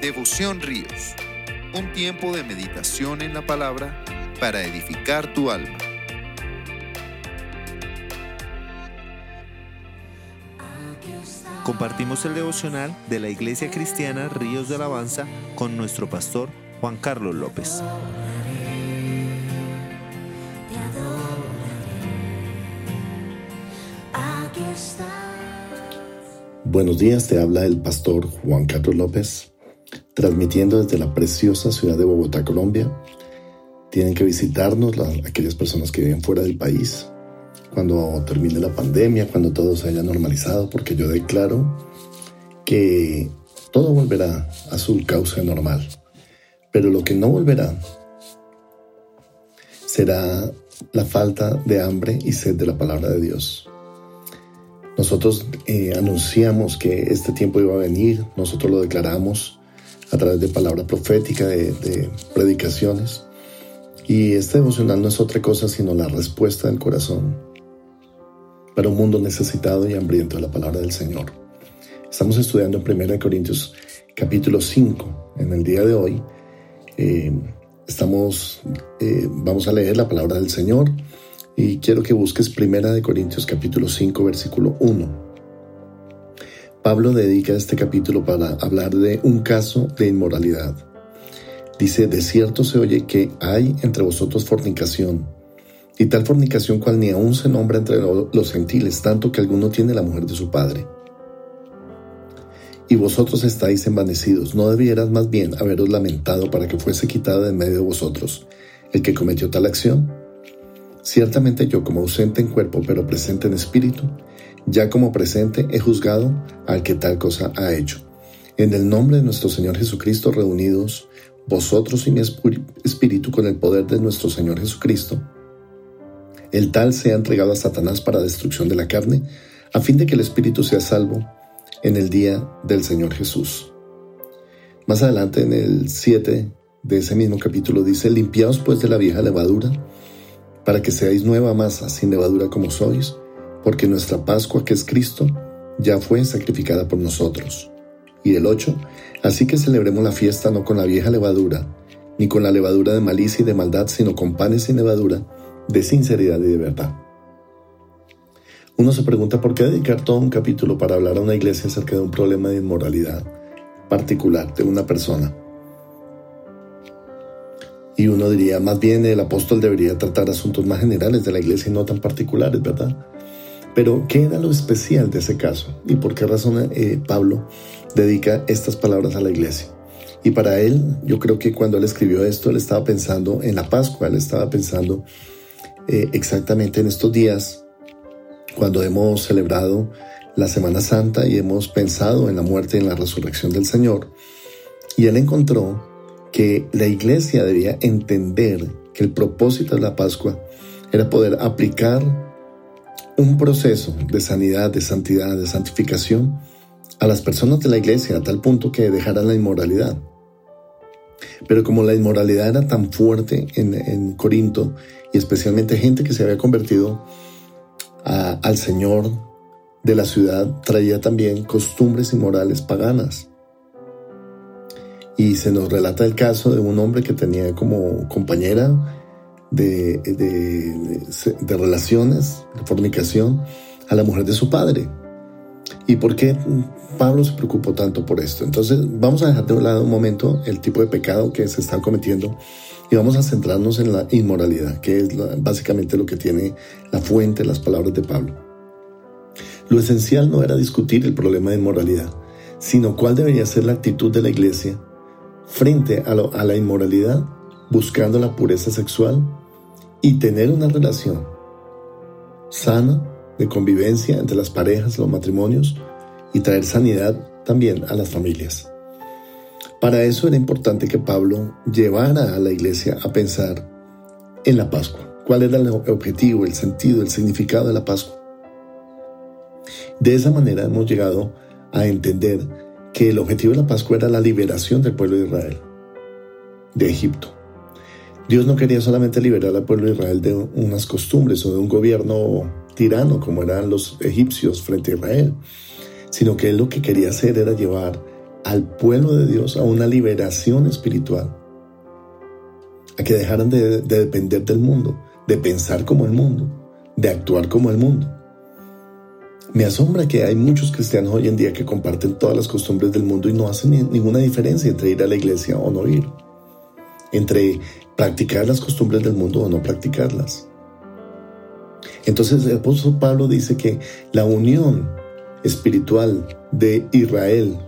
Devoción Ríos, un tiempo de meditación en la palabra para edificar tu alma. Compartimos el devocional de la Iglesia Cristiana Ríos de Alabanza con nuestro pastor Juan Carlos López. Buenos días, te habla el pastor Juan Carlos López, transmitiendo desde la preciosa ciudad de Bogotá, Colombia. Tienen que visitarnos aquellas personas que viven fuera del país cuando termine la pandemia, cuando todo se haya normalizado, porque yo declaro que todo volverá a su cauce normal. Pero lo que no volverá será la falta de hambre y sed de la palabra de Dios. Nosotros eh, anunciamos que este tiempo iba a venir, nosotros lo declaramos a través de palabra profética, de, predicaciones. Y este devocional no es otra cosa sino la respuesta del corazón para un mundo necesitado y hambriento de la palabra del Señor. Estamos estudiando en 1 Corintios capítulo 5 en el día de hoy. Eh, estamos, eh, vamos a leer la palabra del Señor y quiero que busques 1 Corintios capítulo 5 versículo 1. Pablo dedica este capítulo para hablar de un caso de inmoralidad. Dice, de cierto se oye que hay entre vosotros fornicación y tal fornicación cual ni aún se nombra entre los gentiles, tanto que alguno tiene la mujer de su padre. Y vosotros estáis envanecidos, ¿no debieras más bien haberos lamentado para que fuese quitado de medio de vosotros el que cometió tal acción? Ciertamente yo, como ausente en cuerpo, pero presente en espíritu, ya como presente he juzgado al que tal cosa ha hecho. En el nombre de nuestro Señor Jesucristo reunidos, vosotros y mi espíritu con el poder de nuestro Señor Jesucristo, el tal sea entregado a Satanás para destrucción de la carne, a fin de que el espíritu sea salvo en el día del Señor Jesús. Más adelante en el 7 de ese mismo capítulo dice, limpiaos pues de la vieja levadura, para que seáis nueva masa sin levadura como sois, porque nuestra Pascua, que es Cristo, ya fue sacrificada por nosotros. Y el 8, así que celebremos la fiesta no con la vieja levadura, ni con la levadura de malicia y de maldad, sino con panes sin levadura, de sinceridad y de verdad. Uno se pregunta por qué dedicar todo un capítulo para hablar a una iglesia acerca de un problema de inmoralidad particular de una persona. Y uno diría, más bien el apóstol debería tratar asuntos más generales de la iglesia y no tan particulares, ¿verdad? Pero, ¿qué era lo especial de ese caso? ¿Y por qué razón eh, Pablo dedica estas palabras a la iglesia? Y para él, yo creo que cuando él escribió esto, él estaba pensando en la Pascua, él estaba pensando eh, exactamente en estos días, cuando hemos celebrado la Semana Santa y hemos pensado en la muerte y en la resurrección del Señor. Y él encontró que la iglesia debía entender que el propósito de la Pascua era poder aplicar un proceso de sanidad, de santidad, de santificación a las personas de la iglesia a tal punto que dejaran la inmoralidad. Pero como la inmoralidad era tan fuerte en, Corinto, y especialmente gente que se había convertido al Señor de la ciudad, traía también costumbres inmorales paganas. Y se nos relata el caso de un hombre que tenía como compañera de, de relaciones, de fornicación, a la mujer de su padre. ¿Y por qué Pablo se preocupó tanto por esto? Entonces vamos a dejar de lado un momento el tipo de pecado que se está cometiendo y vamos a centrarnos en la inmoralidad, que es básicamente lo que tiene la fuente, las palabras de Pablo. Lo esencial no era discutir el problema de inmoralidad, sino cuál debería ser la actitud de la iglesia frente a, a la inmoralidad, buscando la pureza sexual y tener una relación sana de convivencia entre las parejas, los matrimonios y traer sanidad también a las familias. Para eso era importante que Pablo llevara a la iglesia a pensar en la Pascua. ¿Cuál era el objetivo, el sentido, el significado de la Pascua? De esa manera hemos llegado a entender que el objetivo de la Pascua era la liberación del pueblo de Israel, de Egipto. Dios no quería solamente liberar al pueblo de Israel de unas costumbres o de un gobierno tirano como eran los egipcios frente a Israel, sino que él lo que quería hacer era llevar al pueblo de Dios a una liberación espiritual, a que dejaran de, de depender del mundo, de pensar como el mundo, de actuar como el mundo. Me asombra que hay muchos cristianos hoy en día que comparten todas las costumbres del mundo y no hacen ninguna diferencia entre ir a la iglesia o no ir, entre practicar las costumbres del mundo o no practicarlas. Entonces el apóstol Pablo dice que la unión espiritual de Israel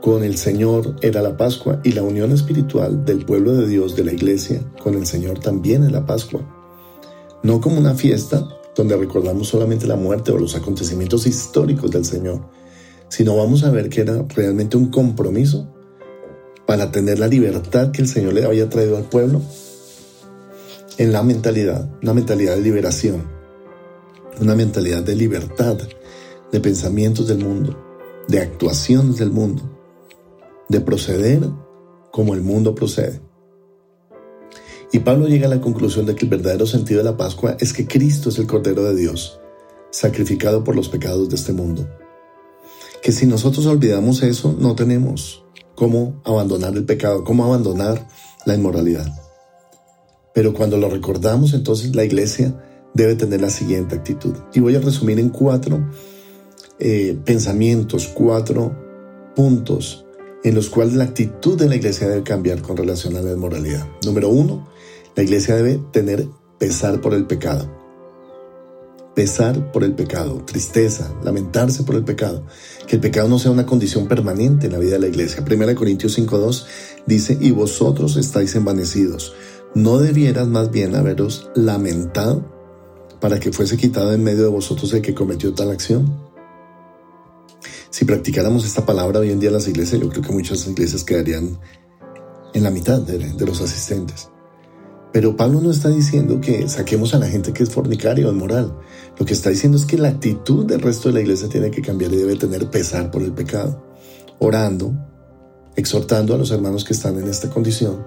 con el Señor era la Pascua y la unión espiritual del pueblo de Dios, de la iglesia, con el Señor también es la Pascua. No como una fiesta, donde recordamos solamente la muerte o los acontecimientos históricos del Señor, sino vamos a ver que era realmente un compromiso para tener la libertad que el Señor le había traído al pueblo en la mentalidad, una mentalidad de liberación, una mentalidad de libertad de pensamientos del mundo, de actuaciones del mundo, de proceder como el mundo procede. Y Pablo llega a la conclusión de que el verdadero sentido de la Pascua es que Cristo es el Cordero de Dios, sacrificado por los pecados de este mundo. Que si nosotros olvidamos eso, no tenemos cómo abandonar el pecado, cómo abandonar la inmoralidad. Pero cuando lo recordamos, entonces la iglesia debe tener la siguiente actitud. Y voy a resumir en cuatro eh, pensamientos, cuatro puntos en los cuales la actitud de la iglesia debe cambiar con relación a la inmoralidad. Número uno, la iglesia debe tener pesar por el pecado. Pesar por el pecado, tristeza, lamentarse por el pecado. Que el pecado no sea una condición permanente en la vida de la iglesia. Primera Corintios 5.2 dice, y vosotros estáis envanecidos. ¿No debieras más bien haberos lamentado para que fuese quitado en medio de vosotros el que cometió tal acción? Si practicáramos esta palabra hoy en día en las iglesias, yo creo que muchas iglesias quedarían en la mitad de los asistentes. Pero Pablo no está diciendo que saquemos a la gente que es fornicaria o inmoral. Lo que está diciendo es que la actitud del resto de la iglesia tiene que cambiar y debe tener pesar por el pecado. Orando, exhortando a los hermanos que están en esta condición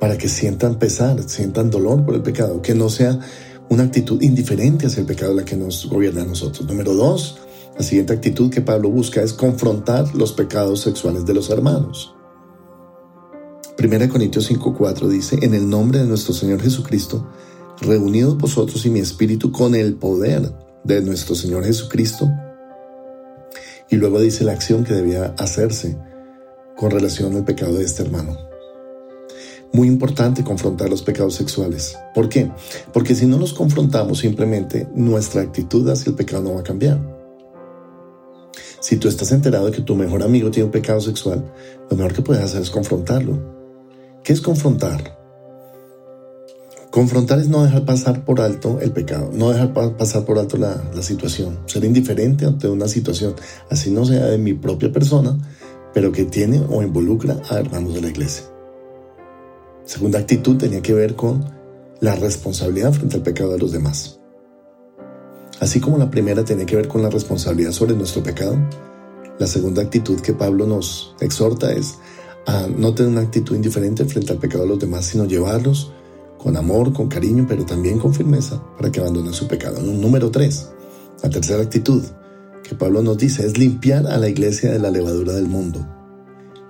para que sientan pesar, sientan dolor por el pecado, que no sea una actitud indiferente hacia el pecado la que nos gobierna a nosotros. Número dos, la siguiente actitud que Pablo busca es confrontar los pecados sexuales de los hermanos. 1 Corintios 5:4 dice, en el nombre de nuestro Señor Jesucristo, reunidos vosotros y mi espíritu con el poder de nuestro Señor Jesucristo. Y luego dice la acción que debía hacerse con relación al pecado de este hermano. Muy importante confrontar los pecados sexuales. ¿Por qué? Porque si no los confrontamos simplemente, nuestra actitud hacia el pecado no va a cambiar. Si tú estás enterado de que tu mejor amigo tiene un pecado sexual, lo mejor que puedes hacer es confrontarlo ¿Qué es confrontar? Confrontar es no dejar pasar por alto el pecado, no dejar pasar por alto la, situación, ser indiferente ante una situación, así no sea de mi propia persona, pero que tiene o involucra a hermanos de la iglesia. Segunda actitud tenía que ver con la responsabilidad frente al pecado de los demás. Así como la primera tenía que ver con la responsabilidad sobre nuestro pecado, la segunda actitud que Pablo nos exhorta es a no tener una actitud indiferente frente al pecado de los demás, sino llevarlos con amor, con cariño, pero también con firmeza para que abandonen su pecado. Número tres, la tercera actitud que Pablo nos dice es limpiar a la iglesia de la levadura del mundo.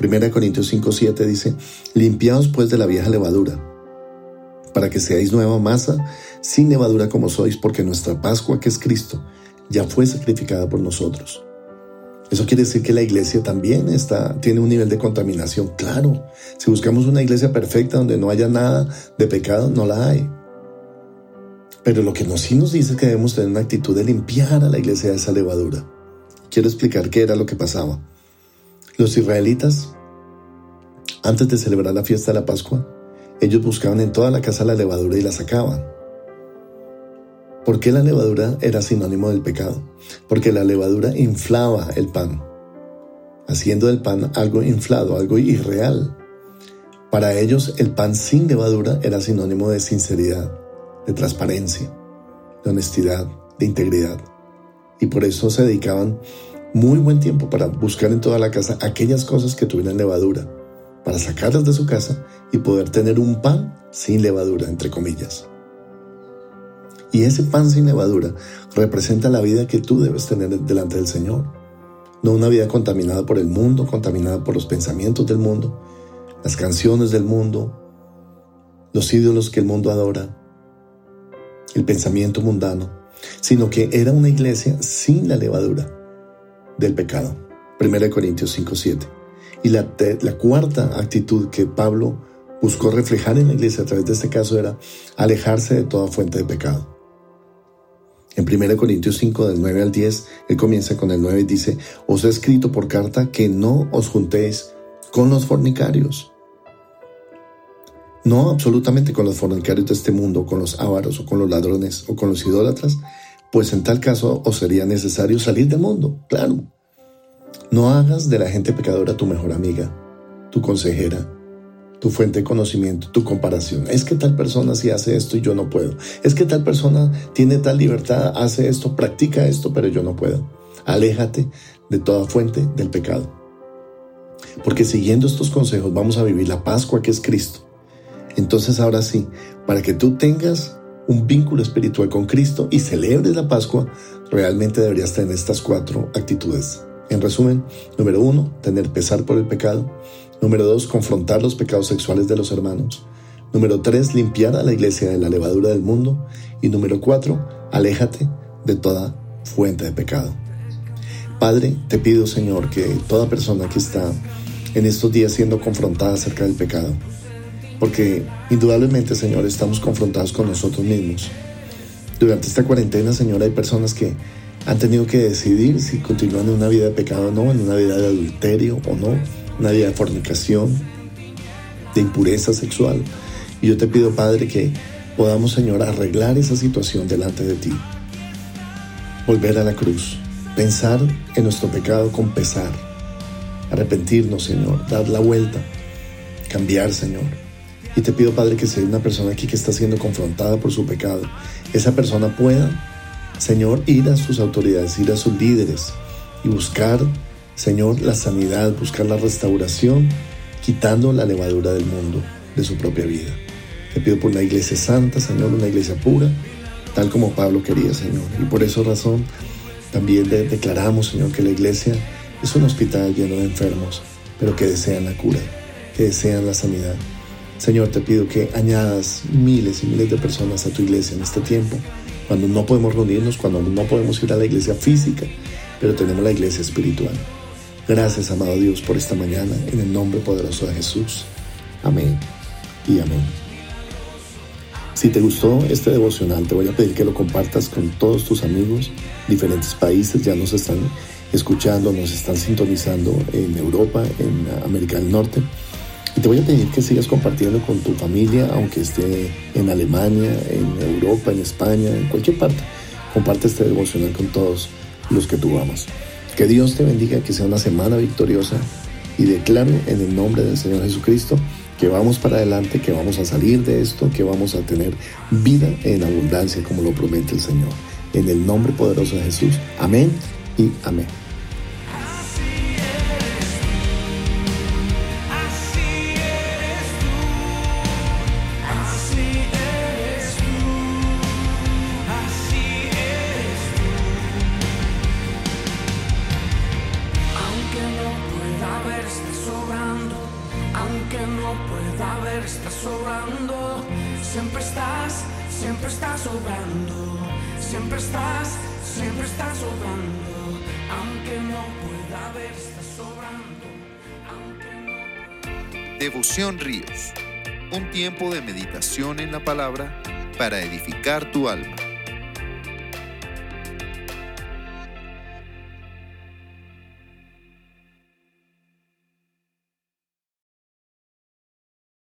1 Corintios 5:7 dice, limpiaos pues de la vieja levadura, para que seáis nueva masa, sin levadura como sois, porque nuestra Pascua, que es Cristo, ya fue sacrificada por nosotros. Eso quiere decir que la iglesia también está, tiene un nivel de contaminación. Claro, si buscamos una iglesia perfecta donde no haya nada de pecado, no la hay. Pero lo que nos, sí nos dice es que debemos tener una actitud de limpiar a la iglesia de esa levadura. Quiero explicar qué era lo que pasaba. Los israelitas, antes de celebrar la fiesta de la Pascua, ellos buscaban en toda la casa la levadura y la sacaban. ¿Por qué la levadura era sinónimo del pecado? Porque la levadura inflaba el pan, haciendo del pan algo inflado, algo irreal. Para ellos el pan sin levadura era sinónimo de sinceridad, de transparencia, de honestidad, de integridad. Y por eso se dedicaban muy buen tiempo para buscar en toda la casa aquellas cosas que tuvieran levadura, para sacarlas de su casa y poder tener un pan sin levadura, entre comillas. Y ese pan sin levadura representa la vida que tú debes tener delante del Señor. No una vida contaminada por el mundo, contaminada por los pensamientos del mundo, las canciones del mundo, los ídolos que el mundo adora, el pensamiento mundano, sino que era una iglesia sin la levadura del pecado. 1 Corintios 5:7. Y la, la cuarta actitud que Pablo buscó reflejar en la iglesia a través de este caso era alejarse de toda fuente de pecado. En 1 Corintios 5 del 9 al 10, él comienza con el 9 y dice, os he escrito por carta que no os juntéis con los fornicarios. No absolutamente con los fornicarios de este mundo, con los ávaros o con los ladrones o con los idólatras, pues en tal caso os sería necesario salir del mundo, claro. No hagas de la gente pecadora tu mejor amiga, tu consejera, tu fuente de conocimiento, tu comparación. Es que tal persona sí hace esto y yo no puedo. Es que tal persona tiene tal libertad, hace esto, practica esto, pero yo no puedo. Aléjate de toda fuente del pecado. Porque siguiendo estos consejos vamos a vivir la Pascua que es Cristo. Entonces ahora sí, para que tú tengas un vínculo espiritual con Cristo y celebres la Pascua, realmente deberías tener estas cuatro actitudes. En resumen, número uno, tener pesar por el pecado. Número dos, confrontar los pecados sexuales de los hermanos. Número tres, limpiar a la iglesia de la levadura del mundo. Y número cuatro, aléjate de toda fuente de pecado. Padre, te pido, Señor, que toda persona que está en estos días siendo confrontada acerca del pecado, porque indudablemente, Señor, estamos confrontados con nosotros mismos. Durante esta cuarentena, Señor, hay personas que han tenido que decidir si continúan en una vida de pecado o no, en una vida de adulterio o no, una vida de fornicación, de impureza sexual. Y yo te pido, Padre, que podamos, Señor, arreglar esa situación delante de ti. Volver a la cruz, pensar en nuestro pecado con pesar, arrepentirnos, Señor, dar la vuelta, cambiar, Señor. Y te pido, Padre, que si hay una persona aquí que está siendo confrontada por su pecado, esa persona pueda, Señor, ir a sus autoridades, ir a sus líderes y buscar Señor, la sanidad, buscar la restauración, quitando la levadura del mundo, de su propia vida. Te pido por una iglesia santa, Señor, una iglesia pura, tal como Pablo quería, Señor. Y por esa razón también declaramos, Señor, que la iglesia es un hospital lleno de enfermos, pero que desean la cura, que desean la sanidad. Señor, te pido que añadas miles y miles de personas a tu iglesia en este tiempo, cuando no podemos reunirnos, cuando no podemos ir a la iglesia física, pero tenemos la iglesia espiritual. Gracias, amado Dios, por esta mañana, en el nombre poderoso de Jesús. Amén y amén. Si te gustó este devocional, te voy a pedir que lo compartas con todos tus amigos. Diferentes países ya nos están escuchando, nos están sintonizando en Europa, en América del Norte. Y te voy a pedir que sigas compartiendo con tu familia, aunque esté en Alemania, en Europa, en España, en cualquier parte. Comparte este devocional con todos los que tú amas. Que Dios te bendiga, que sea una semana victoriosa y declaro en el nombre del Señor Jesucristo que vamos para adelante, que vamos a salir de esto, que vamos a tener vida en abundancia como lo promete el Señor. En el nombre poderoso de Jesús. Amén y amén. Siempre estás sobrando, siempre estás, siempre estás sobrando, aunque no pueda ver, estás sobrando, aunque no... Devoción Ríos, un tiempo de meditación en la palabra para edificar tu alma.